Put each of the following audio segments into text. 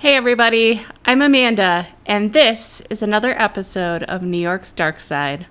Hey, everybody, I'm Amanda, and this is another episode of New York's Dark Side.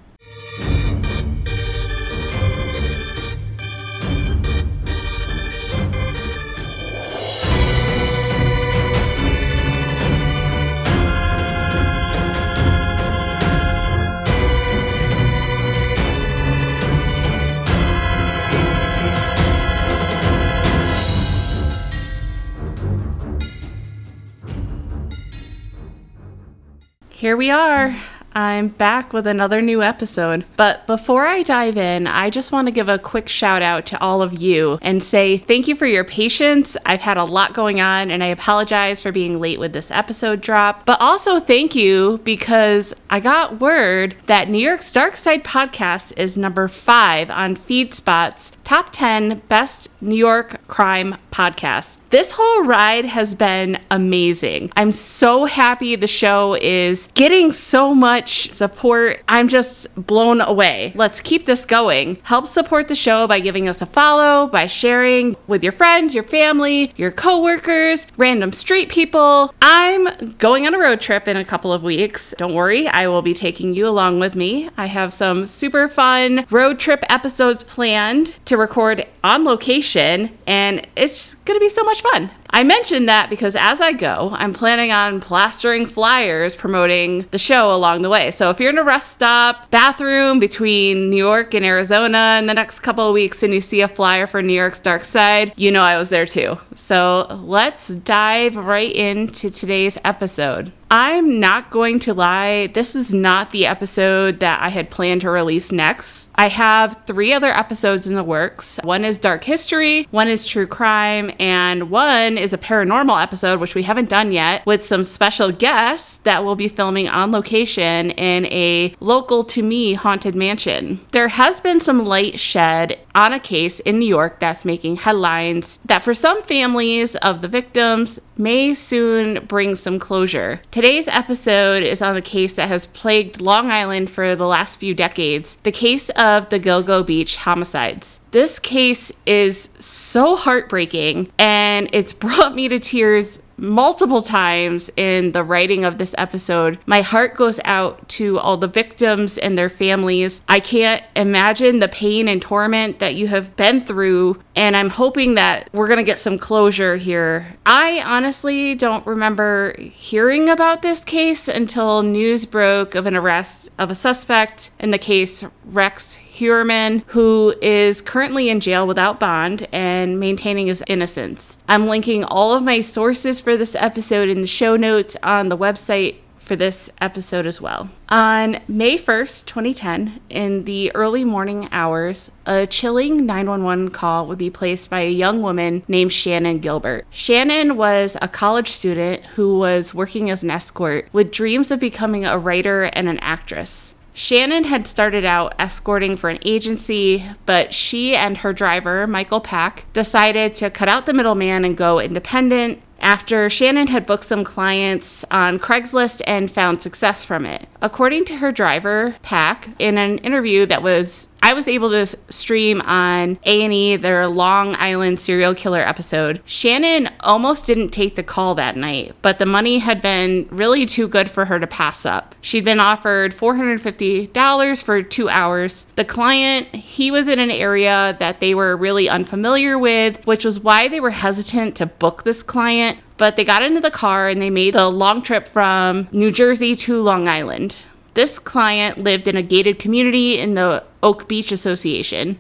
Here we are. I'm back with another new episode. But before I dive in, I just want to give a quick shout out to all of you and say thank you for your patience. I've had a lot going on and I apologize for being late with this episode drop. But also thank you because I got word that New York's Dark Side podcast is number five on FeedSpot's top 10 best New York crime podcasts. This whole ride has been amazing. I'm so happy the show is getting so much support. I'm just blown away. Let's keep this going. Help support the show by giving us a follow, by sharing with your friends, your family, your coworkers, random street people. I'm going on a road trip in a couple of weeks. Don't worry, I will be taking you along with me. I have some super fun road trip episodes planned to record on location, and it's going to be so much fun. I mentioned that because as I go, I'm planning on plastering flyers promoting the show along the way. So if you're in a rest stop, bathroom between New York and Arizona in the next couple of weeks and you see a flyer for New York's Dark Side, you know I was there too. So let's dive right into today's episode. I'm not going to lie, this is not the episode that I had planned to release next. I have three other episodes in the works. One is Dark History, one is True Crime, and one is a paranormal episode, which we haven't done yet, with some special guests that will be filming on location in a local to me haunted mansion. There has been some light shed on a case in New York that's making headlines that for some families of the victims may soon bring some closure. Today's episode is on a case that has plagued Long Island for the last few decades the case of the Gilgo Beach homicides. This case is so heartbreaking and it's brought me to tears multiple times in the writing of this episode. My heart goes out to all the victims and their families. I can't imagine the pain and torment that you have been through, and I'm hoping that we're going to get some closure here. I honestly don't remember hearing about this case until news broke of an arrest of a suspect in the case Rex Heuermann, who is currently in jail without bond and maintaining his innocence. I'm linking all of my sources for this episode in the show notes on the website for this episode as well. On May 1st, 2010, in the early morning hours, a chilling 911 call would be placed by a young woman named Shannan Gilbert. Shannan was a college student who was working as an escort with dreams of becoming a writer and an actress. Shannan had started out escorting for an agency, but she and her driver, Michael Pak, decided to cut out the middleman and go independent after Shannan had booked some clients on Craigslist and found success from it. According to her driver, Pak, in an interview that was I was able to stream on A&E their Long Island serial killer episode. Shannan almost didn't take the call that night, but the money had been really too good for her to pass up. She'd been offered $450 for 2 hours. The client, he was in an area that they were really unfamiliar with, which was why they were hesitant to book this client but they got into the car and they made the long trip from New Jersey to Long Island. This client lived in a gated community in the Oak Beach Association.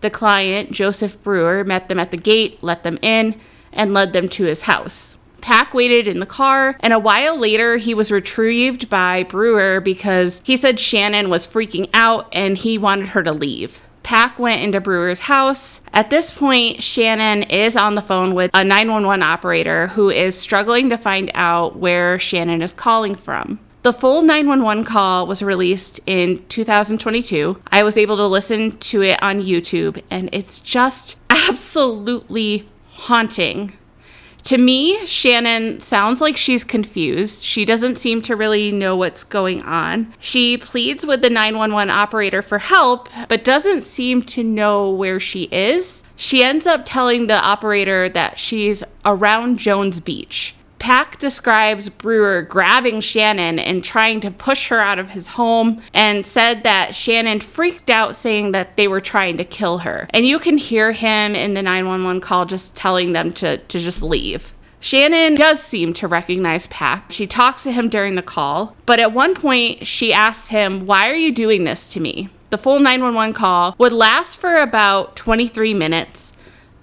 The client, Joseph Brewer, met them at the gate, let them in, and led them to his house. Pak waited in the car, and a while later, he was retrieved by Brewer because he said Shannan was freaking out and he wanted her to leave. Pak went into Brewer's house. At this point, Shannan is on the phone with a 911 operator who is struggling to find out where Shannan is calling from. The full 911 call was released in 2022. I was able to listen to it on YouTube, and it's just absolutely haunting. To me, Shannan sounds like she's confused. She doesn't seem to really know what's going on. She pleads with the 911 operator for help, but doesn't seem to know where she is. She ends up telling the operator that she's around Jones Beach. Pak describes Brewer grabbing Shannan and trying to push her out of his home and said that Shannan freaked out, saying that they were trying to kill her. And you can hear him in the 911 call just telling them to, to just leave. Shannan does seem to recognize Pak. She talks to him during the call, but at one point she asks him, Why are you doing this to me? The full 911 call would last for about 23 minutes.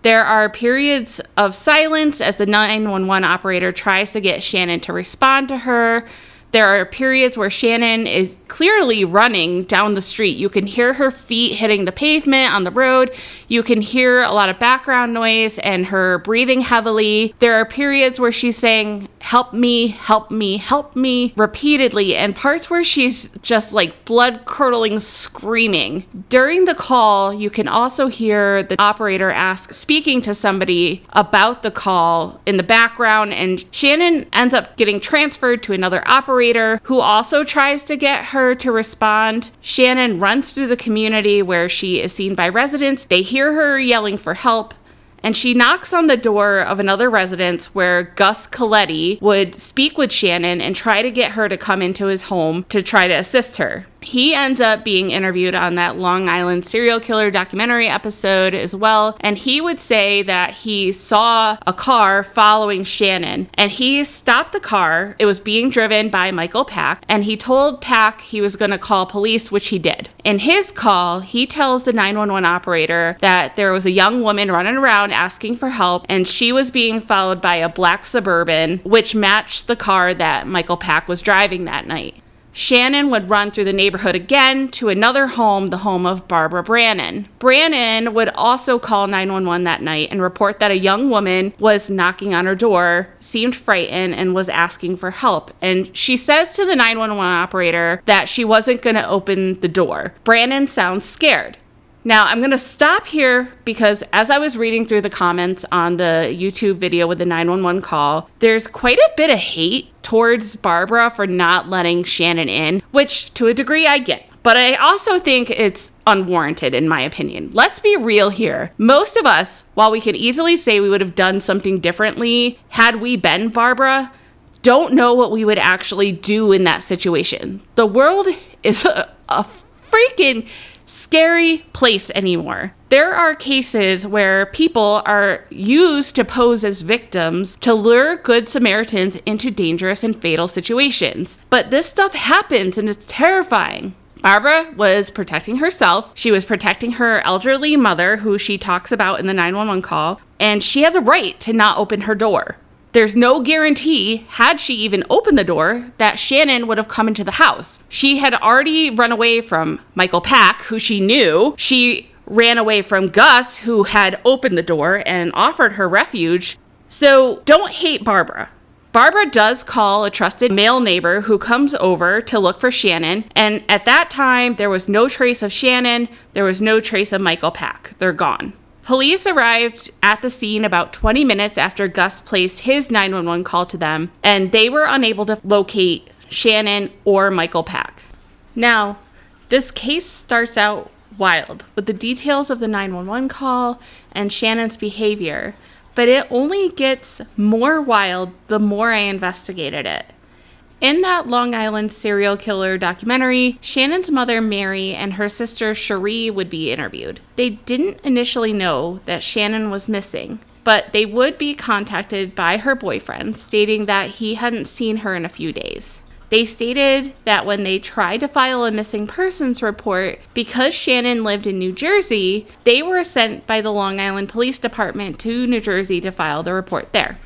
There are periods of silence as the 911 operator tries to get Shannan to respond to her. There are periods where Shannan is clearly running down the street. You can hear her feet hitting the pavement on the road. You can hear a lot of background noise and her breathing heavily. There are periods where she's saying, Help me, help me, help me, repeatedly, and parts where she's just like blood curdling screaming. During the call, you can also hear the operator ask, speaking to somebody about the call in the background, and Shannan ends up getting transferred to another operator operator who also tries to get her to respond. Shannan runs through the community where she is seen by residents. They hear her yelling for help and she knocks on the door of another residence where Gus Coletti would speak with Shannan and try to get her to come into his home to try to assist her he ends up being interviewed on that Long Island serial killer documentary episode as well. And he would say that he saw a car following Shannan and he stopped the car. It was being driven by Michael Pak. And he told Pak he was going to call police, which he did. In his call, he tells the 911 operator that there was a young woman running around asking for help and she was being followed by a black suburban, which matched the car that Michael Pak was driving that night. Shannan would run through the neighborhood again to another home, the home of Barbara Brannon. Brannon would also call 911 that night and report that a young woman was knocking on her door, seemed frightened, and was asking for help. And she says to the 911 operator that she wasn't going to open the door. Brannon sounds scared. Now, I'm going to stop here because as I was reading through the comments on the YouTube video with the 911 call, there's quite a bit of hate towards Barbara for not letting Shannan in, which to a degree I get. But I also think it's unwarranted, in my opinion. Let's be real here. Most of us, while we can easily say we would have done something differently had we been Barbara, don't know what we would actually do in that situation. The world is a, a freaking scary place anymore. There are cases where people are used to pose as victims to lure good Samaritans into dangerous and fatal situations. But this stuff happens and it's terrifying. Barbara was protecting herself. She was protecting her elderly mother, who she talks about in the 911 call, and she has a right to not open her door. There's no guarantee, had she even opened the door, that Shannan would have come into the house. She had already run away from Michael Pak, who she knew. She ran away from Gus, who had opened the door and offered her refuge. So don't hate Barbara. Barbara does call a trusted male neighbor who comes over to look for Shannan, and at that time, there was no trace of Shannan, there was no trace of Michael Pak. They're gone. Police arrived at the scene about 20 minutes after Gus placed his 911 call to them, and they were unable to locate Shannan or Michael Pak. Now, this case starts out wild with the details of the 911 call and Shannan's behavior, but it only gets more wild the more I investigated it. In that Long Island serial killer documentary, Shannan's mother, Mari, and her sister, Cherie, would be interviewed. They didn't initially know that Shannan was missing, but they would be contacted by her boyfriend, stating that he hadn't seen her in a few days. They stated that when they tried to file a missing persons report, because Shannan lived in New Jersey, they were sent by the Long Island Police Department to New Jersey to file the report there.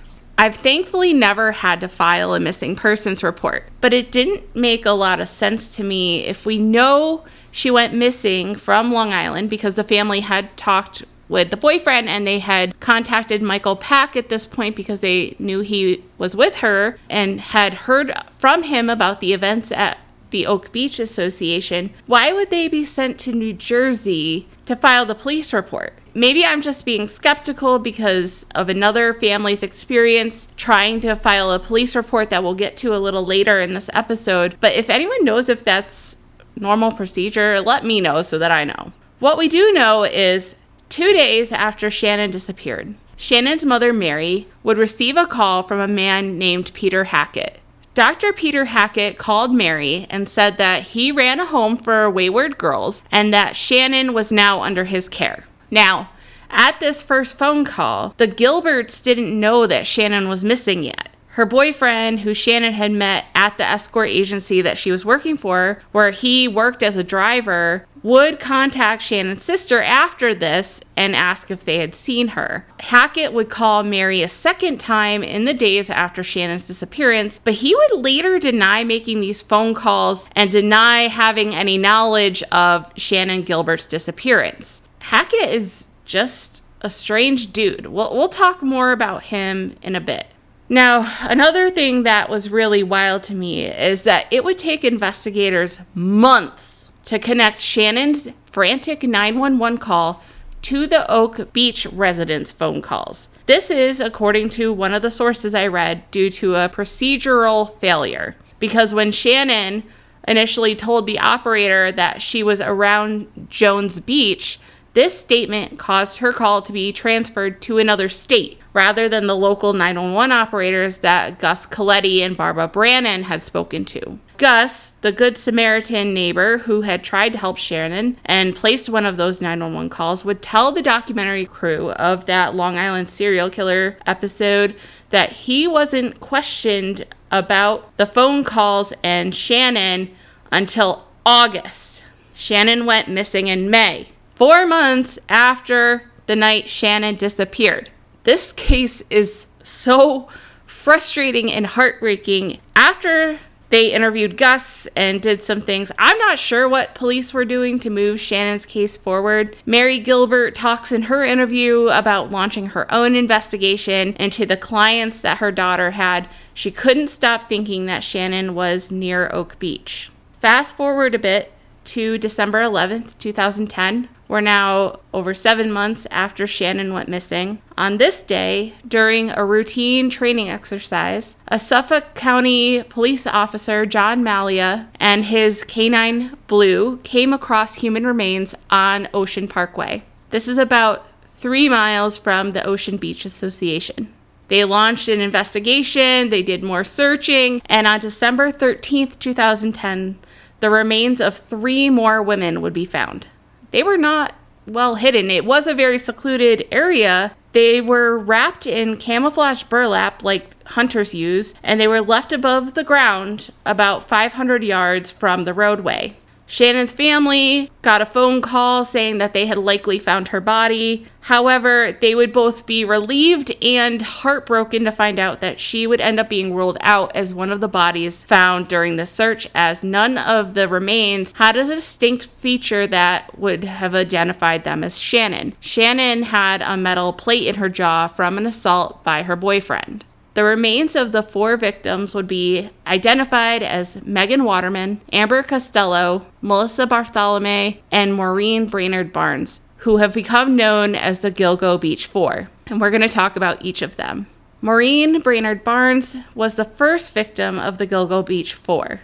I've thankfully never had to file a missing persons report, but it didn't make a lot of sense to me if we know she went missing from Long Island because the family had talked with the boyfriend and they had contacted Michael Pak at this point because they knew he was with her and had heard from him about the events at the Oak Beach Association. Why would they be sent to New Jersey to file the police report? Maybe I'm just being skeptical because of another family's experience trying to file a police report that we'll get to a little later in this episode. But if anyone knows if that's normal procedure, let me know so that I know. What we do know is two days after Shannan disappeared, Shannan's mother, Mari, would receive a call from a man named Peter Hackett. Dr. Peter Hackett called Mari and said that he ran a home for wayward girls and that Shannan was now under his care. Now, at this first phone call, the Gilberts didn't know that Shannan was missing yet. Her boyfriend, who Shannan had met at the escort agency that she was working for, where he worked as a driver, would contact Shannan's sister after this and ask if they had seen her. Hackett would call Mari a second time in the days after Shannan's disappearance, but he would later deny making these phone calls and deny having any knowledge of Shannan Gilbert's disappearance. Hackett is just a strange dude. We'll, we'll talk more about him in a bit. Now, another thing that was really wild to me is that it would take investigators months to connect Shannan's frantic 911 call to the Oak Beach residents' phone calls. This is, according to one of the sources I read, due to a procedural failure. Because when Shannan initially told the operator that she was around Jones Beach, this statement caused her call to be transferred to another state rather than the local 911 operators that Gus Coletti and Barbara Brannon had spoken to. Gus, the Good Samaritan neighbor who had tried to help Shannan and placed one of those 911 calls, would tell the documentary crew of that Long Island serial killer episode that he wasn't questioned about the phone calls and Shannan until August. Shannan went missing in May four months after the night Shannan disappeared. This case is so frustrating and heartbreaking. After they interviewed Gus and did some things. I'm not sure what police were doing to move Shannan's case forward. Mari Gilbert talks in her interview about launching her own investigation into the clients that her daughter had. She couldn't stop thinking that Shannan was near Oak Beach. Fast forward a bit to December 11th, 2010. We're now over seven months after Shannan went missing. On this day, during a routine training exercise, a Suffolk County police officer, John Mallia, and his canine Blue came across human remains on Ocean Parkway. This is about three miles from the Ocean Beach Association. They launched an investigation, they did more searching, and on December 13th, 2010, the remains of three more women would be found they were not well hidden. It was a very secluded area. They were wrapped in camouflage burlap like hunters use, and they were left above the ground about 500 yards from the roadway. Shannan's family got a phone call saying that they had likely found her body. However, they would both be relieved and heartbroken to find out that she would end up being ruled out as one of the bodies found during the search, as none of the remains had a distinct feature that would have identified them as Shannan. Shannan had a metal plate in her jaw from an assault by her boyfriend. The remains of the four victims would be identified as Megan Waterman, Amber Costello, Melissa Barthelemy, and Maureen Brainerd Barnes, who have become known as the Gilgo Beach Four. And we're going to talk about each of them. Maureen Brainerd Barnes was the first victim of the Gilgo Beach Four.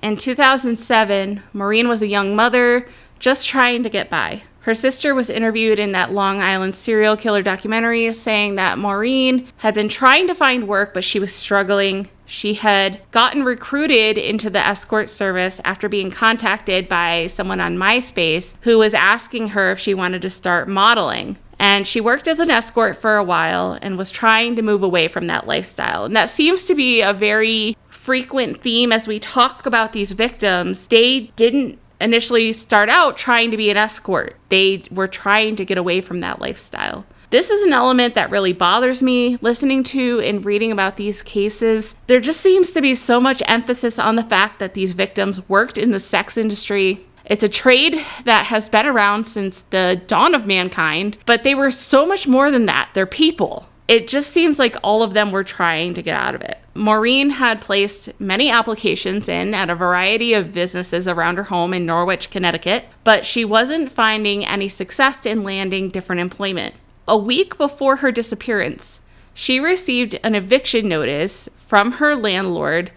In 2007, Maureen was a young mother just trying to get by. Her sister was interviewed in that Long Island serial killer documentary saying that Maureen had been trying to find work, but she was struggling. She had gotten recruited into the escort service after being contacted by someone on MySpace who was asking her if she wanted to start modeling. And she worked as an escort for a while and was trying to move away from that lifestyle. And that seems to be a very frequent theme as we talk about these victims. They didn't initially start out trying to be an escort. They were trying to get away from that lifestyle. This is an element that really bothers me listening to and reading about these cases. There just seems to be so much emphasis on the fact that these victims worked in the sex industry. It's a trade that has been around since the dawn of mankind, but they were so much more than that. They're people it just seems like all of them were trying to get out of it. Maureen had placed many applications in at a variety of businesses around her home in Norwich, Connecticut, but she wasn't finding any success in landing different employment. A week before her disappearance, she received an eviction notice from her landlord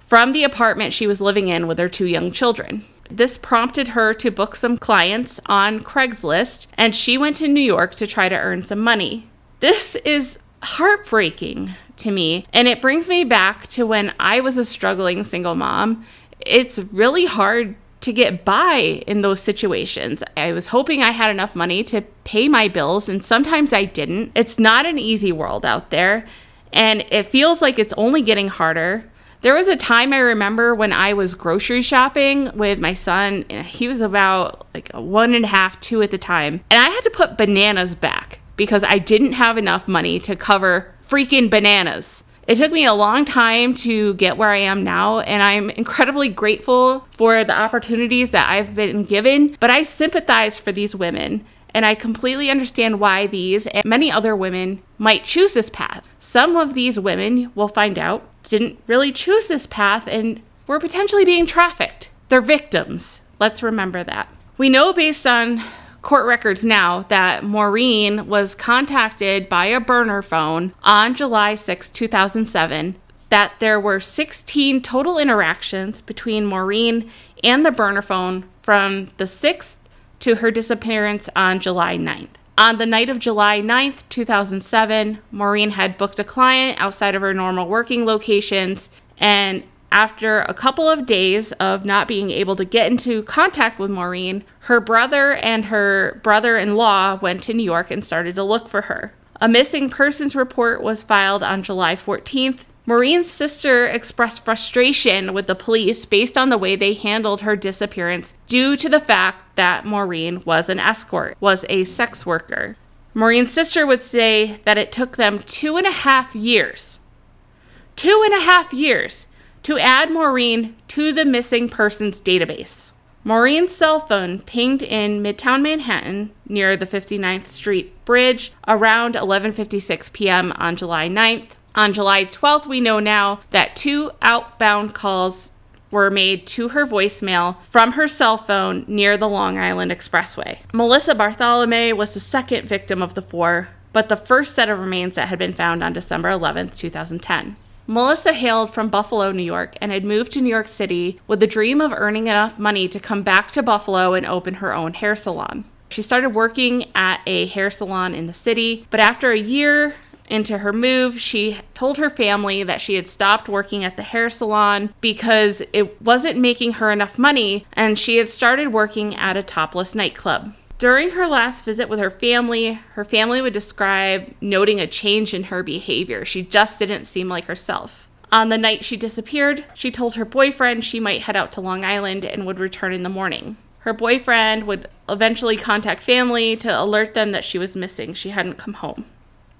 from the apartment she was living in with her two young children. This prompted her to book some clients on Craigslist, and she went to New York to try to earn some money. This is heartbreaking to me. And it brings me back to when I was a struggling single mom. It's really hard to get by in those situations. I was hoping I had enough money to pay my bills, and sometimes I didn't. It's not an easy world out there, and it feels like it's only getting harder. There was a time I remember when I was grocery shopping with my son. He was about like one and a half, two at the time, and I had to put bananas back because I didn't have enough money to cover freaking bananas. It took me a long time to get where I am now, and I'm incredibly grateful for the opportunities that I've been given. But I sympathize for these women, and I completely understand why these and many other women might choose this path. Some of these women, we'll find out, didn't really choose this path and were potentially being trafficked. They're victims. Let's remember that. We know based on court records now that Maureen was contacted by a burner phone on July 6, 2007, that there were 16 total interactions between Maureen and the burner phone from the 6th to her disappearance on July 9th. On the night of July 9th, 2007, Maureen had booked a client outside of her normal working locations and after a couple of days of not being able to get into contact with Maureen, her brother and her brother in law went to New York and started to look for her. A missing persons report was filed on July 14th. Maureen's sister expressed frustration with the police based on the way they handled her disappearance due to the fact that Maureen was an escort, was a sex worker. Maureen's sister would say that it took them two and a half years. Two and a half years to add Maureen to the missing persons database. Maureen's cell phone pinged in Midtown Manhattan near the 59th Street Bridge around 11:56 p.m. on July 9th. On July 12th, we know now that two outbound calls were made to her voicemail from her cell phone near the Long Island Expressway. Melissa Barthelemy was the second victim of the four, but the first set of remains that had been found on December 11th, 2010. Melissa hailed from Buffalo, New York, and had moved to New York City with the dream of earning enough money to come back to Buffalo and open her own hair salon. She started working at a hair salon in the city, but after a year into her move, she told her family that she had stopped working at the hair salon because it wasn't making her enough money and she had started working at a topless nightclub. During her last visit with her family, her family would describe noting a change in her behavior. She just didn't seem like herself. On the night she disappeared, she told her boyfriend she might head out to Long Island and would return in the morning. Her boyfriend would eventually contact family to alert them that she was missing. She hadn't come home.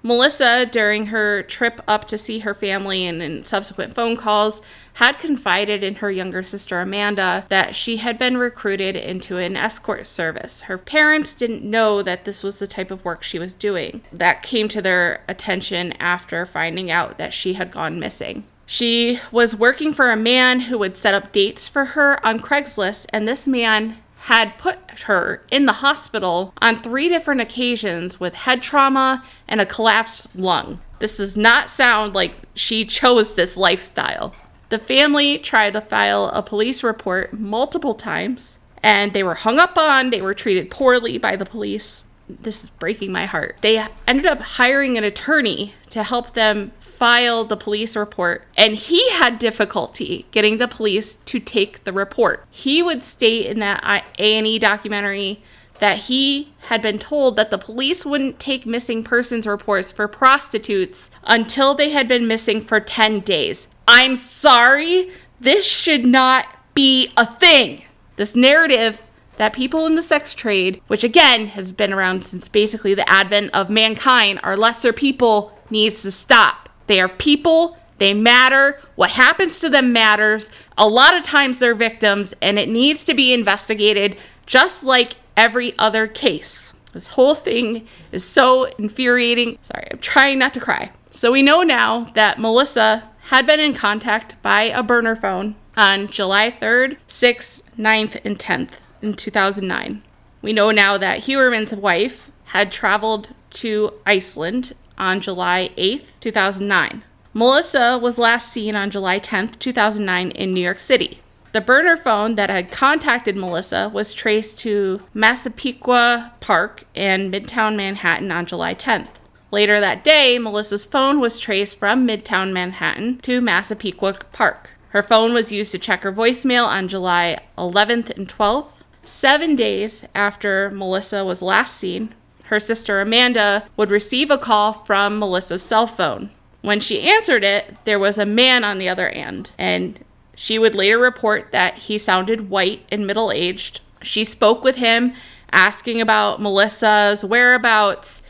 Melissa, during her trip up to see her family and in subsequent phone calls, had confided in her younger sister Amanda that she had been recruited into an escort service. Her parents didn't know that this was the type of work she was doing. That came to their attention after finding out that she had gone missing. She was working for a man who would set up dates for her on Craigslist, and this man had put her in the hospital on three different occasions with head trauma and a collapsed lung. This does not sound like she chose this lifestyle. The family tried to file a police report multiple times and they were hung up on, they were treated poorly by the police. This is breaking my heart. They ended up hiring an attorney to help them file the police report and he had difficulty getting the police to take the report. He would state in that A&E documentary that he had been told that the police wouldn't take missing persons reports for prostitutes until they had been missing for 10 days. I'm sorry, this should not be a thing. This narrative that people in the sex trade, which again has been around since basically the advent of mankind, are lesser people, needs to stop. They are people, they matter. What happens to them matters. A lot of times they're victims, and it needs to be investigated just like every other case. This whole thing is so infuriating. Sorry, I'm trying not to cry. So we know now that Melissa had been in contact by a burner phone on July 3rd, 6th, 9th, and 10th in 2009. We know now that Heuermann's wife had traveled to Iceland on July 8th, 2009. Melissa was last seen on July 10th, 2009 in New York City. The burner phone that had contacted Melissa was traced to Massapequa Park in Midtown Manhattan on July 10th. Later that day, Melissa's phone was traced from Midtown Manhattan to Massapequa Park. Her phone was used to check her voicemail on July 11th and 12th. Seven days after Melissa was last seen, her sister Amanda would receive a call from Melissa's cell phone. When she answered it, there was a man on the other end, and she would later report that he sounded white and middle aged. She spoke with him, asking about Melissa's whereabouts,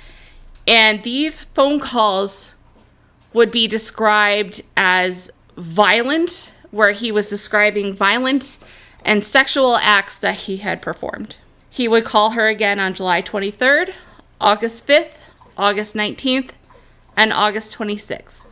and these phone calls would be described as violent, where he was describing violent and sexual acts that he had performed. He would call her again on July 23rd, August 5th, August 19th, and August 26th.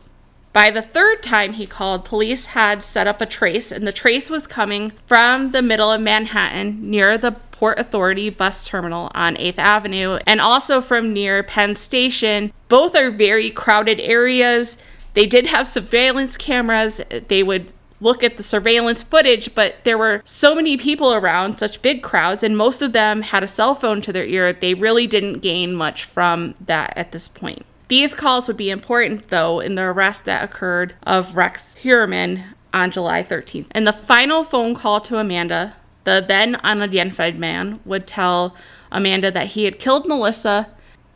By the third time he called, police had set up a trace, and the trace was coming from the middle of Manhattan near the Port Authority bus terminal on 8th Avenue and also from near Penn Station. Both are very crowded areas. They did have surveillance cameras. They would look at the surveillance footage, but there were so many people around, such big crowds, and most of them had a cell phone to their ear. They really didn't gain much from that at this point. These calls would be important, though, in the arrest that occurred of Rex Heuermann on July 13th. And the final phone call to Amanda, the then unidentified man would tell Amanda that he had killed Melissa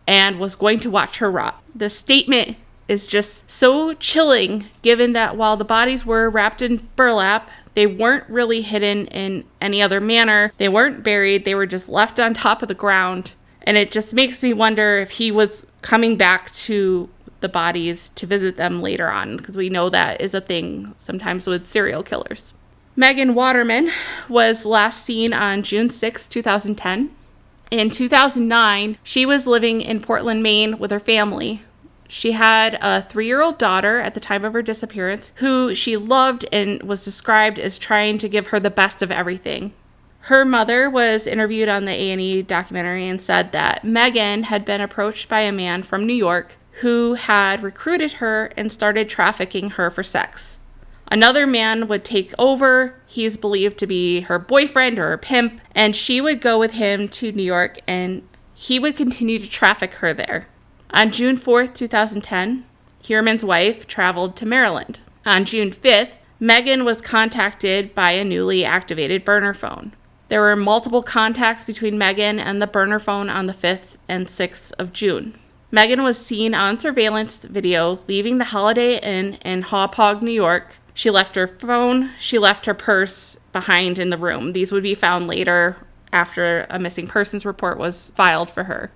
and was going to watch her rot. The statement is just so chilling given that while the bodies were wrapped in burlap, they weren't really hidden in any other manner. They weren't buried, they were just left on top of the ground. And it just makes me wonder if he was coming back to the bodies to visit them later on, because we know that is a thing sometimes with serial killers. Megan Waterman was last seen on June 6, 2010. In 2009, she was living in Portland, Maine with her family. She had a three year old daughter at the time of her disappearance who she loved and was described as trying to give her the best of everything. Her mother was interviewed on the A&E documentary and said that Megan had been approached by a man from New York who had recruited her and started trafficking her for sex. Another man would take over. He's believed to be her boyfriend or her pimp, and she would go with him to New York and he would continue to traffic her there. On June 4th, 2010, Heuermann's wife traveled to Maryland. On June 5th, Megan was contacted by a newly activated burner phone. There were multiple contacts between Megan and the burner phone on the 5th and 6th of June. Megan was seen on surveillance video leaving the Holiday Inn in Hauppauge, New York. She left her phone, she left her purse behind in the room. These would be found later after a missing persons report was filed for her.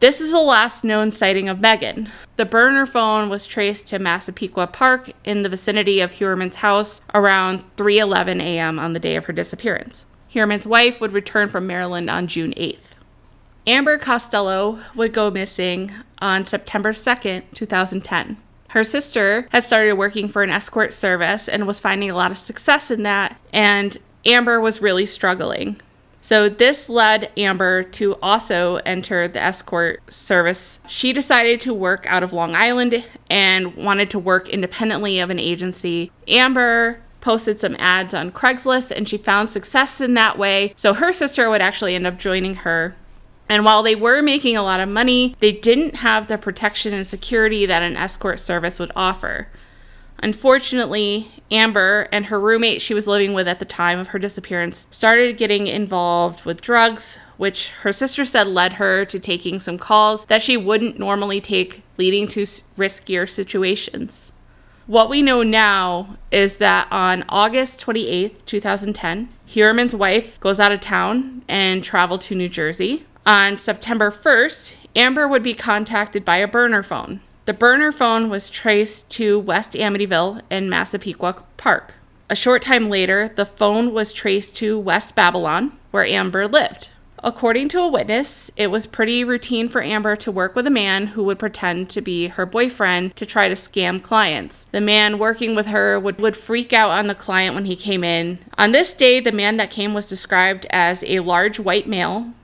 This is the last known sighting of Megan. The burner phone was traced to Massapequa Park in the vicinity of Heuermann's house around 3:11 a.m. on the day of her disappearance. Heuermann's wife would return from Maryland on June 8th. Amber Costello would go missing on September 2nd, 2010. Her sister had started working for an escort service and was finding a lot of success in that, and Amber was really struggling. So, this led Amber to also enter the escort service. She decided to work out of Long Island and wanted to work independently of an agency. Amber posted some ads on Craigslist and she found success in that way. So her sister would actually end up joining her. And while they were making a lot of money, they didn't have the protection and security that an escort service would offer. Unfortunately, Amber and her roommate she was living with at the time of her disappearance started getting involved with drugs, which her sister said led her to taking some calls that she wouldn't normally take, leading to riskier situations. What we know now is that on August 28th, 2010, Heuermann's wife goes out of town and traveled to New Jersey. On September 1st, Amber would be contacted by a burner phone. The burner phone was traced to West Amityville in Massapequa Park. A short time later, the phone was traced to West Babylon, where Amber lived. According to a witness, it was pretty routine for Amber to work with a man who would pretend to be her boyfriend to try to scam clients. The man working with her would, would freak out on the client when he came in. On this day, the man that came was described as a large white male,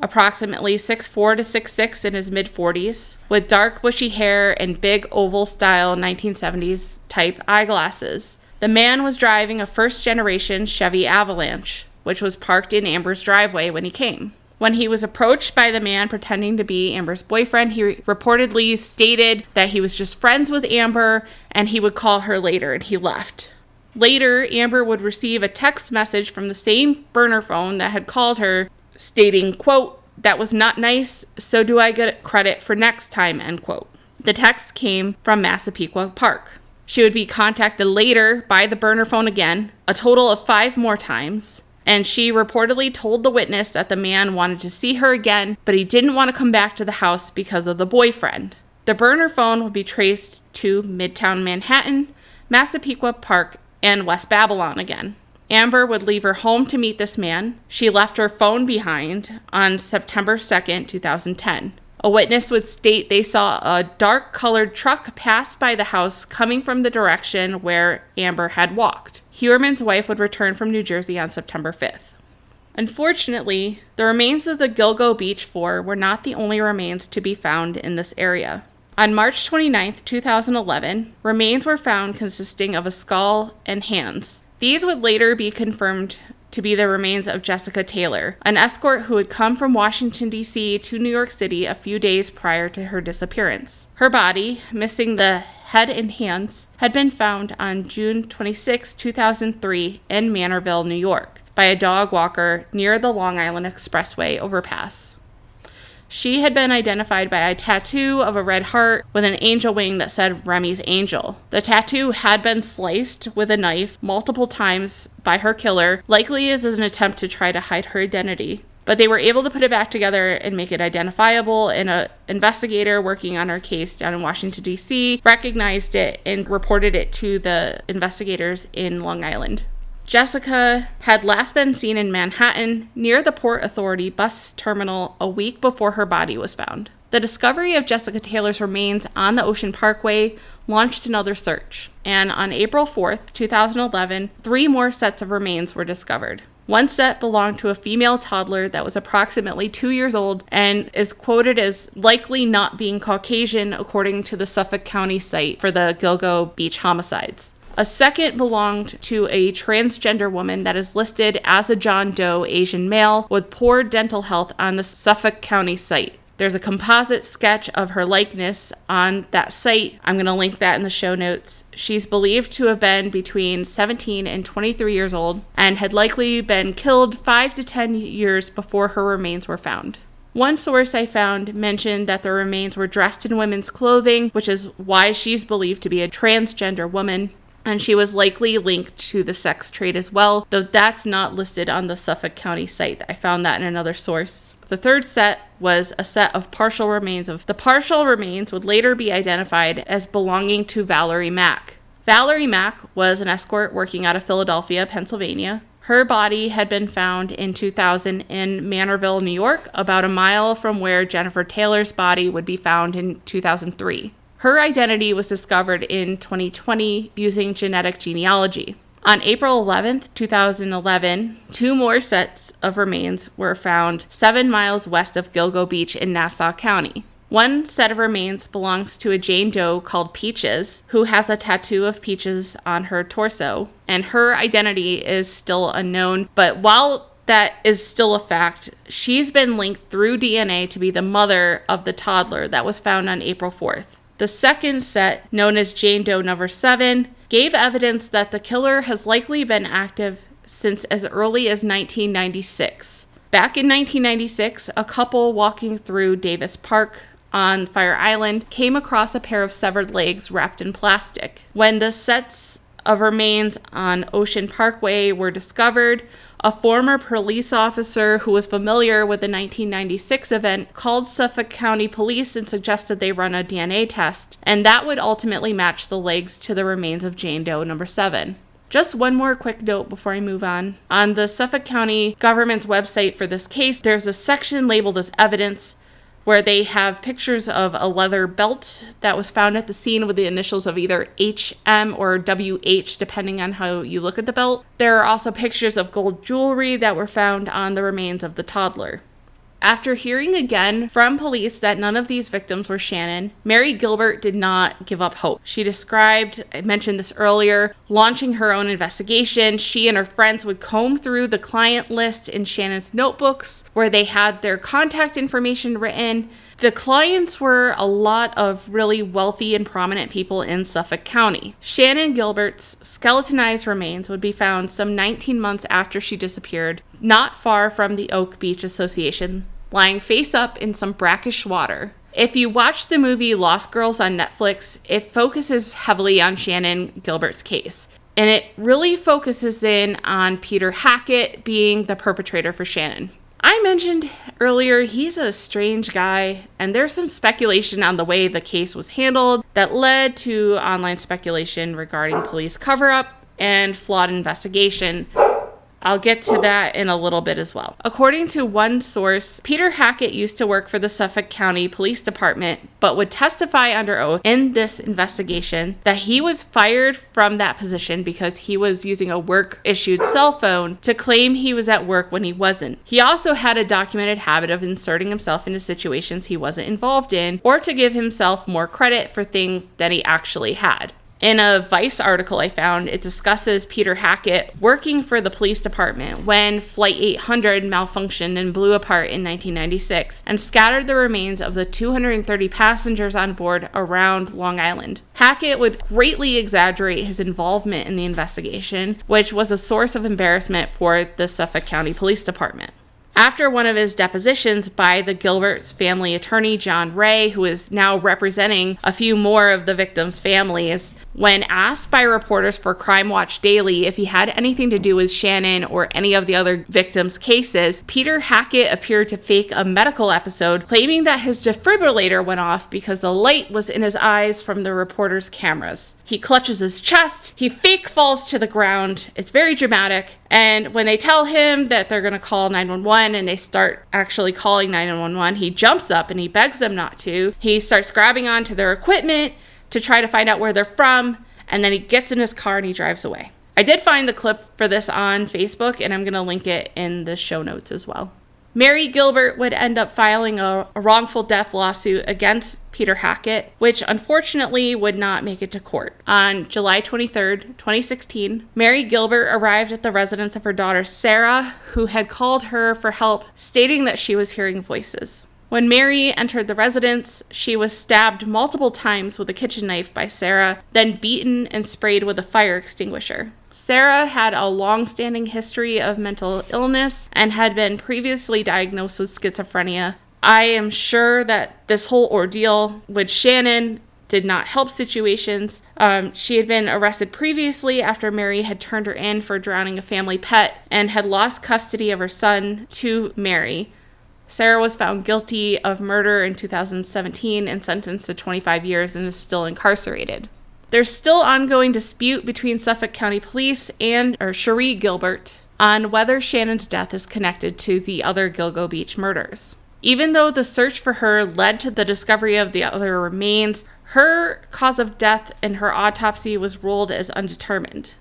approximately 6'4 to 6'6 in his mid 40s, with dark bushy hair and big oval style 1970s type eyeglasses. The man was driving a first generation Chevy Avalanche which was parked in Amber's driveway when he came. When he was approached by the man pretending to be Amber's boyfriend, he reportedly stated that he was just friends with Amber and he would call her later and he left. Later, Amber would receive a text message from the same burner phone that had called her stating, quote, that was not nice, so do I get credit for next time, end quote. The text came from Massapequa Park. She would be contacted later by the burner phone again, a total of five more times, and she reportedly told the witness that the man wanted to see her again, but he didn't want to come back to the house because of the boyfriend. The burner phone would be traced to Midtown Manhattan, Massapequa Park, and West Babylon again. Amber would leave her home to meet this man. She left her phone behind on September 2nd, 2010. A witness would state they saw a dark colored truck pass by the house coming from the direction where Amber had walked. Heuermann's wife would return from New Jersey on September 5th. Unfortunately, the remains of the Gilgo Beach Four were not the only remains to be found in this area. On March 29, 2011, remains were found consisting of a skull and hands. These would later be confirmed to be the remains of Jessica Taylor, an escort who had come from Washington, D.C. to New York City a few days prior to her disappearance. Her body, missing the head and hands, had been found on June 26, 2003, in Manorville, New York, by a dog walker near the Long Island Expressway overpass. She had been identified by a tattoo of a red heart with an angel wing that said Remy's Angel. The tattoo had been sliced with a knife multiple times by her killer, likely as an attempt to try to hide her identity. But they were able to put it back together and make it identifiable, and an investigator working on her case down in Washington, D.C., recognized it and reported it to the investigators in Long Island. Jessica had last been seen in Manhattan near the Port Authority bus terminal a week before her body was found. The discovery of Jessica Taylor's remains on the Ocean Parkway launched another search, and on April 4th, 2011, three more sets of remains were discovered. One set belonged to a female toddler that was approximately two years old and is quoted as likely not being Caucasian, according to the Suffolk County site for the Gilgo Beach homicides. A second belonged to a transgender woman that is listed as a John Doe Asian male with poor dental health on the Suffolk County site. There's a composite sketch of her likeness on that site. I'm going to link that in the show notes. She's believed to have been between 17 and 23 years old and had likely been killed 5 to 10 years before her remains were found. One source I found mentioned that the remains were dressed in women's clothing, which is why she's believed to be a transgender woman and she was likely linked to the sex trade as well, though that's not listed on the Suffolk County site. I found that in another source. The third set was a set of partial remains of the partial remains would later be identified as belonging to Valerie Mack. Valerie Mack was an escort working out of Philadelphia, Pennsylvania. Her body had been found in 2000 in Manorville, New York, about a mile from where Jennifer Taylor's body would be found in 2003. Her identity was discovered in 2020 using genetic genealogy. On April 11, 2011, two more sets of remains were found seven miles west of Gilgo Beach in Nassau County. One set of remains belongs to a Jane Doe called Peaches, who has a tattoo of peaches on her torso, and her identity is still unknown. But while that is still a fact, she's been linked through DNA to be the mother of the toddler that was found on April 4th. The second set, known as Jane Doe number 7, gave evidence that the killer has likely been active since as early as 1996. Back in 1996, a couple walking through Davis Park on Fire Island came across a pair of severed legs wrapped in plastic. When the sets of remains on Ocean Parkway were discovered, a former police officer who was familiar with the 1996 event called Suffolk County Police and suggested they run a DNA test, and that would ultimately match the legs to the remains of Jane Doe number 7. Just one more quick note before I move on. On the Suffolk County government's website for this case, there's a section labeled as evidence where they have pictures of a leather belt that was found at the scene with the initials of either HM or WH, depending on how you look at the belt. There are also pictures of gold jewelry that were found on the remains of the toddler. After hearing again from police that none of these victims were Shannan, Mari Gilbert did not give up hope. She described, I mentioned this earlier, launching her own investigation. She and her friends would comb through the client list in Shannan's notebooks where they had their contact information written. The clients were a lot of really wealthy and prominent people in Suffolk County. Shannan Gilbert's skeletonized remains would be found some 19 months after she disappeared, not far from the Oak Beach Association, lying face up in some brackish water. If you watch the movie Lost Girls on Netflix, it focuses heavily on Shannan Gilbert's case. And it really focuses in on Peter Hackett being the perpetrator for Shannan. I mentioned earlier he's a strange guy, and there's some speculation on the way the case was handled that led to online speculation regarding police cover up and flawed investigation. I'll get to that in a little bit as well. According to one source, Peter Hackett used to work for the Suffolk County Police Department, but would testify under oath in this investigation that he was fired from that position because he was using a work issued cell phone to claim he was at work when he wasn't. He also had a documented habit of inserting himself into situations he wasn't involved in or to give himself more credit for things that he actually had. In a Vice article I found, it discusses Peter Hackett working for the police department when Flight 800 malfunctioned and blew apart in 1996 and scattered the remains of the 230 passengers on board around Long Island. Hackett would greatly exaggerate his involvement in the investigation, which was a source of embarrassment for the Suffolk County Police Department. After one of his depositions by the Gilbert's family attorney, John Ray, who is now representing a few more of the victims' families, when asked by reporters for Crime Watch Daily if he had anything to do with Shannan or any of the other victims' cases, Peter Hackett appeared to fake a medical episode, claiming that his defibrillator went off because the light was in his eyes from the reporter's cameras. He clutches his chest, he fake falls to the ground. It's very dramatic. And when they tell him that they're going to call 911 and they start actually calling 911, he jumps up and he begs them not to. He starts grabbing onto their equipment to try to find out where they're from. And then he gets in his car and he drives away. I did find the clip for this on Facebook, and I'm going to link it in the show notes as well. Mari Gilbert would end up filing a, a, wrongful death lawsuit against Peter Hackett, which unfortunately would not make it to court. On July 23, 2016, Mari Gilbert arrived at the residence of her daughter Sarah, who had called her for help, stating that she was hearing voices. When Mari entered the residence, she was stabbed multiple times with a kitchen knife by Sarah, then beaten and sprayed with a fire extinguisher. Sarah had a long standing history of mental illness and had been previously diagnosed with schizophrenia. I am sure that this whole ordeal with Shannan did not help situations. Um, she had been arrested previously after Mari had turned her in for drowning a family pet and had lost custody of her son to Mari. Sarah was found guilty of murder in 2017 and sentenced to 25 years and is still incarcerated. There's still ongoing dispute between Suffolk County Police and or Sherre Gilbert on whether Shannan's death is connected to the other Gilgo Beach murders. Even though the search for her led to the discovery of the other remains, her cause of death in her autopsy was ruled as undetermined.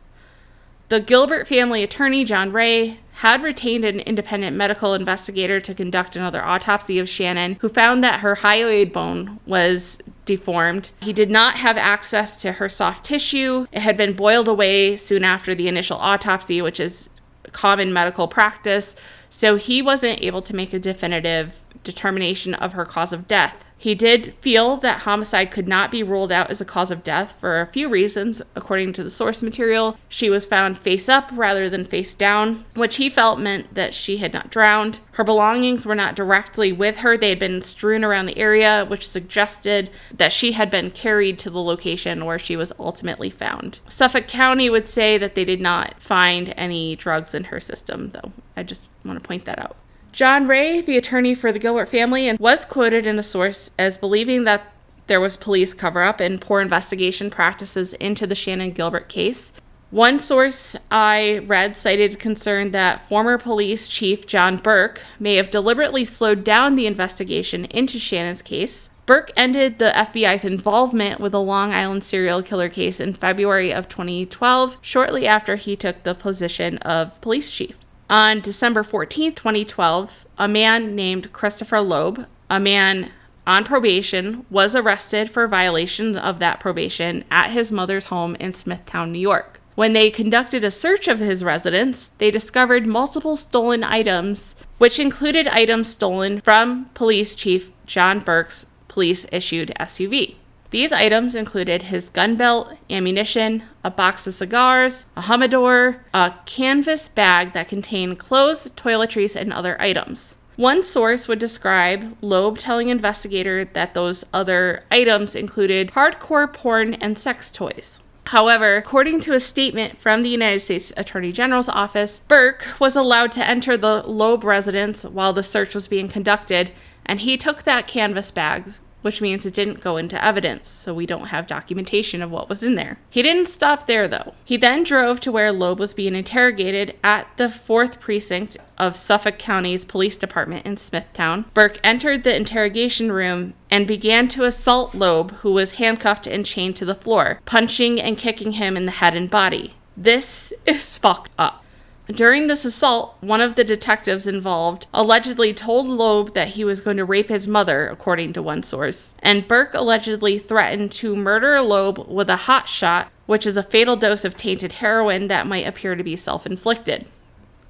The Gilbert family attorney, John Ray, had retained an independent medical investigator to conduct another autopsy of Shannan, who found that her hyoid bone was deformed. He did not have access to her soft tissue. It had been boiled away soon after the initial autopsy, which is common medical practice, so he wasn't able to make a definitive determination of her cause of death. He did feel that homicide could not be ruled out as a cause of death for a few reasons. According to the source material, she was found face up rather than face down, which he felt meant that she had not drowned. Her belongings were not directly with her, they had been strewn around the area, which suggested that she had been carried to the location where she was ultimately found. Suffolk County would say that they did not find any drugs in her system, though. I just want to point that out. John Ray, the attorney for the Gilbert family, and was quoted in a source as believing that there was police cover up and poor investigation practices into the Shannan Gilbert case. One source I read cited concern that former police chief John Burke may have deliberately slowed down the investigation into Shannan's case. Burke ended the FBI's involvement with the Long Island serial killer case in February of 2012, shortly after he took the position of police chief. On December 14, 2012, a man named Christopher Loeb, a man on probation, was arrested for violation of that probation at his mother's home in Smithtown, New York. When they conducted a search of his residence, they discovered multiple stolen items, which included items stolen from Police Chief John Burke's police issued SUV. These items included his gun belt, ammunition, a box of cigars, a humidor, a canvas bag that contained clothes, toiletries, and other items. One source would describe Loeb telling investigator that those other items included hardcore porn and sex toys. However, according to a statement from the United States Attorney General's office, Burke was allowed to enter the Loeb residence while the search was being conducted, and he took that canvas bag which means it didn't go into evidence, so we don't have documentation of what was in there. He didn't stop there though. He then drove to where Loeb was being interrogated at the 4th Precinct of Suffolk County's Police Department in Smithtown. Burke entered the interrogation room and began to assault Loeb, who was handcuffed and chained to the floor, punching and kicking him in the head and body. This is fucked up. During this assault, one of the detectives involved allegedly told Loeb that he was going to rape his mother, according to one source, and Burke allegedly threatened to murder Loeb with a hot shot, which is a fatal dose of tainted heroin that might appear to be self inflicted.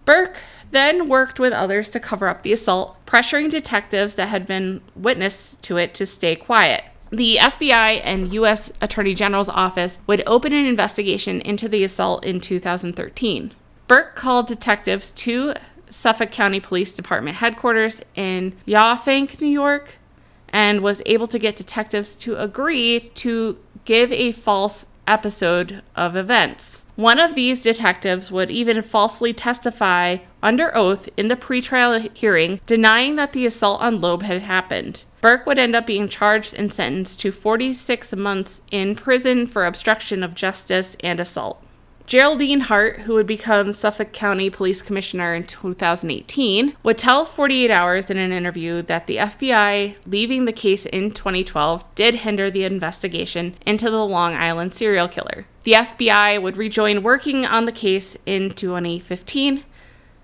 Burke then worked with others to cover up the assault, pressuring detectives that had been witness to it to stay quiet. The FBI and U.S. Attorney General's office would open an investigation into the assault in 2013. Burke called detectives to Suffolk County Police Department headquarters in Yaphank, New York, and was able to get detectives to agree to give a false episode of events. One of these detectives would even falsely testify under oath in the pretrial hearing, denying that the assault on Loeb had happened. Burke would end up being charged and sentenced to 46 months in prison for obstruction of justice and assault. Geraldine Hart, who would become Suffolk County Police Commissioner in 2018, would tell 48 Hours in an interview that the FBI leaving the case in 2012 did hinder the investigation into the Long Island serial killer. The FBI would rejoin working on the case in 2015.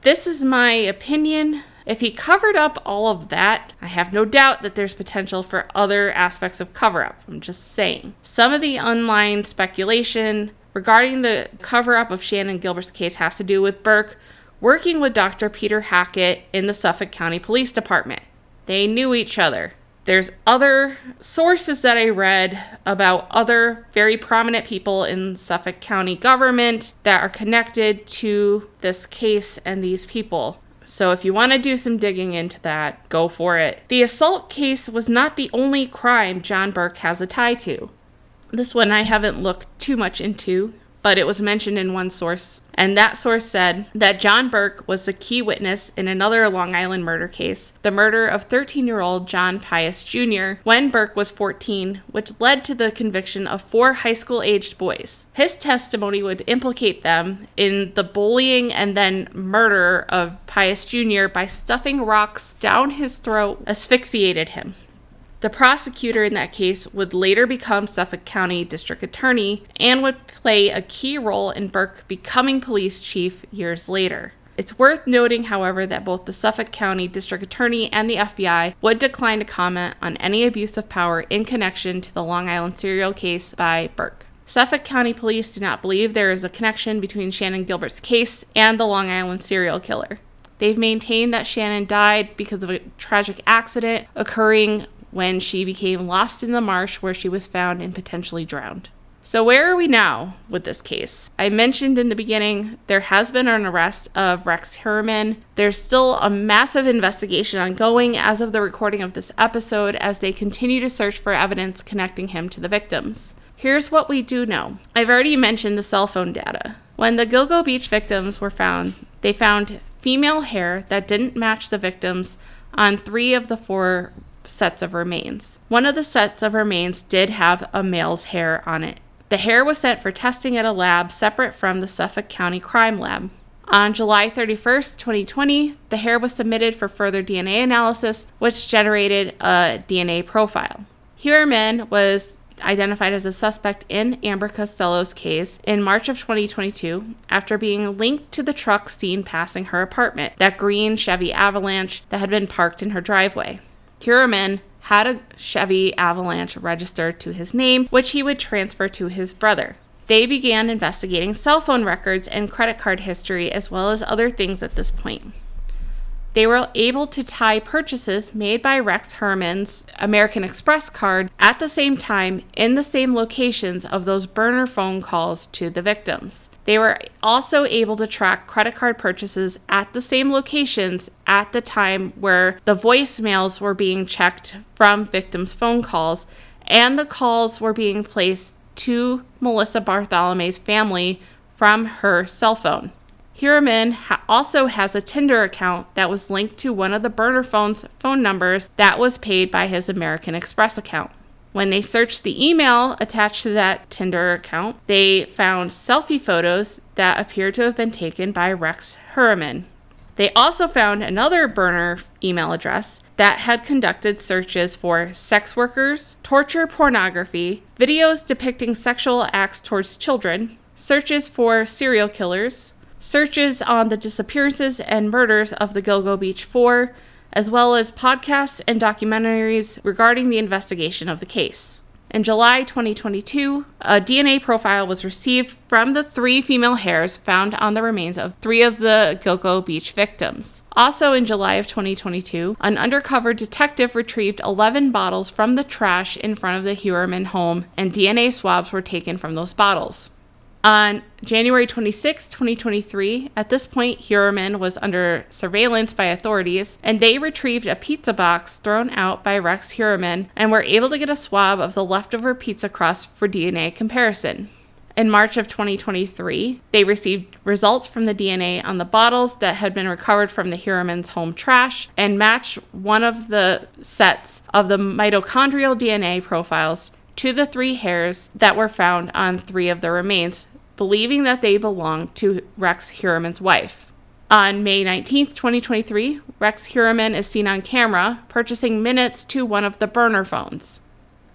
This is my opinion. If he covered up all of that, I have no doubt that there's potential for other aspects of cover up. I'm just saying. Some of the online speculation regarding the cover up of Shannan Gilbert's case has to do with Burke working with Dr. Peter Hackett in the Suffolk County Police Department. They knew each other. There's other sources that I read about other very prominent people in Suffolk County government that are connected to this case and these people. So if you want to do some digging into that, go for it. The assault case was not the only crime John Burke has a tie to. This one I haven't looked too much into, but it was mentioned in one source. And that source said that John Burke was the key witness in another Long Island murder case, the murder of 13 year old John Pius Jr., when Burke was 14, which led to the conviction of four high school aged boys. His testimony would implicate them in the bullying and then murder of Pius Jr. by stuffing rocks down his throat, asphyxiated him. The prosecutor in that case would later become Suffolk County District Attorney and would play a key role in Burke becoming police chief years later. It's worth noting, however, that both the Suffolk County District Attorney and the FBI would decline to comment on any abuse of power in connection to the Long Island serial case by Burke. Suffolk County Police do not believe there is a connection between Shannan Gilbert's case and the Long Island serial killer. They've maintained that Shannan died because of a tragic accident occurring when she became lost in the marsh where she was found and potentially drowned. So, where are we now with this case? I mentioned in the beginning there has been an arrest of Rex Heuermann. There's still a massive investigation ongoing as of the recording of this episode as they continue to search for evidence connecting him to the victims. Here's what we do know I've already mentioned the cell phone data. When the Gilgo Beach victims were found, they found female hair that didn't match the victims on three of the four sets of remains. One of the sets of remains did have a male's hair on it. The hair was sent for testing at a lab separate from the Suffolk County Crime Lab. On July 31st, 2020, the hair was submitted for further DNA analysis, which generated a DNA profile. Heuermann was identified as a suspect in Amber Costello's case in March of 2022 after being linked to the truck seen passing her apartment, that green Chevy Avalanche that had been parked in her driveway. Heuermann had a Chevy Avalanche registered to his name, which he would transfer to his brother. They began investigating cell phone records and credit card history, as well as other things at this point. They were able to tie purchases made by Rex Heuermann's American Express card at the same time in the same locations of those burner phone calls to the victims. They were also able to track credit card purchases at the same locations at the time where the voicemails were being checked from victims' phone calls and the calls were being placed to Melissa Barthelemy's family from her cell phone. Heuermann ha- also has a Tinder account that was linked to one of the burner phone's phone numbers that was paid by his American Express account. When they searched the email attached to that Tinder account, they found selfie photos that appeared to have been taken by Rex Heuermann. They also found another burner email address that had conducted searches for sex workers, torture pornography, videos depicting sexual acts towards children, searches for serial killers, searches on the disappearances and murders of the Gilgo Beach Four, as well as podcasts and documentaries regarding the investigation of the case. In July 2022, a DNA profile was received from the three female hairs found on the remains of three of the Gilgo Beach victims. Also in July of 2022, an undercover detective retrieved 11 bottles from the trash in front of the Heuermann home, and DNA swabs were taken from those bottles. On January 26, 2023, at this point, Heuermann was under surveillance by authorities, and they retrieved a pizza box thrown out by Rex Heuermann and were able to get a swab of the leftover pizza crust for DNA comparison. In March of 2023, they received results from the DNA on the bottles that had been recovered from the Heuermann's home trash and matched one of the sets of the mitochondrial DNA profiles to the three hairs that were found on three of the remains, believing that they belonged to Rex Heuermann's wife. On May 19, 2023, Rex Heuermann is seen on camera purchasing minutes to one of the burner phones.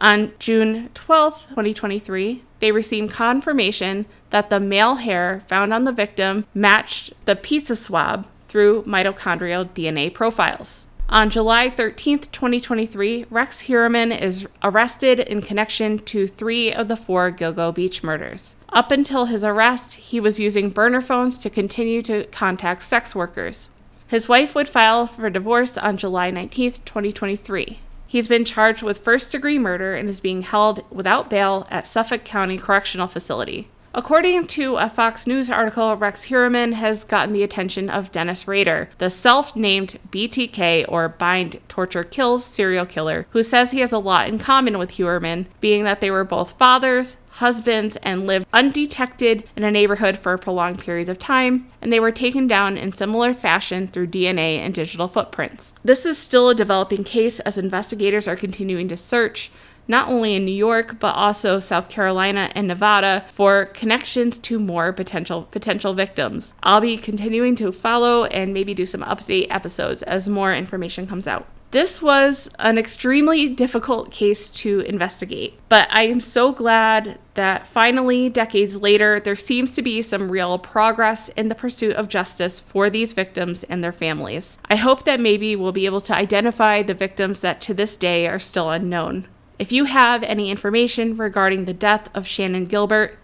On June 12, 2023, they received confirmation that the male hair found on the victim matched the pizza swab through mitochondrial DNA profiles. On July 13, 2023, Rex Heuermann is arrested in connection to three of the four Gilgo Beach murders. Up until his arrest, he was using burner phones to continue to contact sex workers. His wife would file for divorce on July 19, 2023. He's been charged with first degree murder and is being held without bail at Suffolk County Correctional Facility. According to a Fox News article, Rex Heuermann has gotten the attention of Dennis Rader, the self named BTK or Bind Torture Kills serial killer, who says he has a lot in common with Heuermann, being that they were both fathers, husbands, and lived undetected in a neighborhood for prolonged periods of time, and they were taken down in similar fashion through DNA and digital footprints. This is still a developing case as investigators are continuing to search not only in New York but also South Carolina and Nevada for connections to more potential potential victims. I'll be continuing to follow and maybe do some update episodes as more information comes out. This was an extremely difficult case to investigate, but I am so glad that finally, decades later, there seems to be some real progress in the pursuit of justice for these victims and their families. I hope that maybe we'll be able to identify the victims that to this day are still unknown. If you have any information regarding the death of Shannan Gilbert,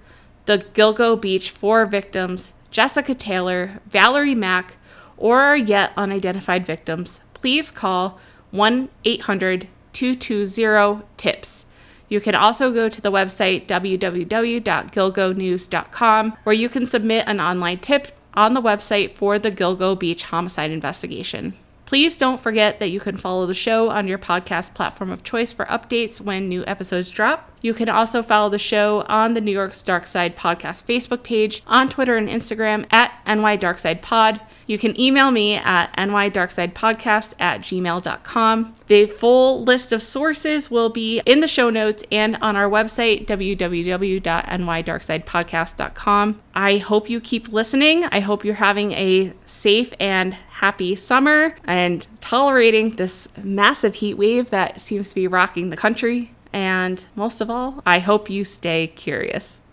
the Gilgo Beach four victims, Jessica Taylor, Valerie Mack, or are yet unidentified victims, please call 1 800 220 TIPS. You can also go to the website www.gilgonews.com where you can submit an online tip on the website for the Gilgo Beach homicide investigation. Please don't forget that you can follow the show on your podcast platform of choice for updates when new episodes drop. You can also follow the show on the New York's Dark Side Podcast Facebook page, on Twitter and Instagram at NY Darkside Pod. You can email me at nydarksidepodcast at gmail.com. The full list of sources will be in the show notes and on our website, www.nydarksidepodcast.com. I hope you keep listening. I hope you're having a safe and happy summer and tolerating this massive heat wave that seems to be rocking the country. And most of all, I hope you stay curious.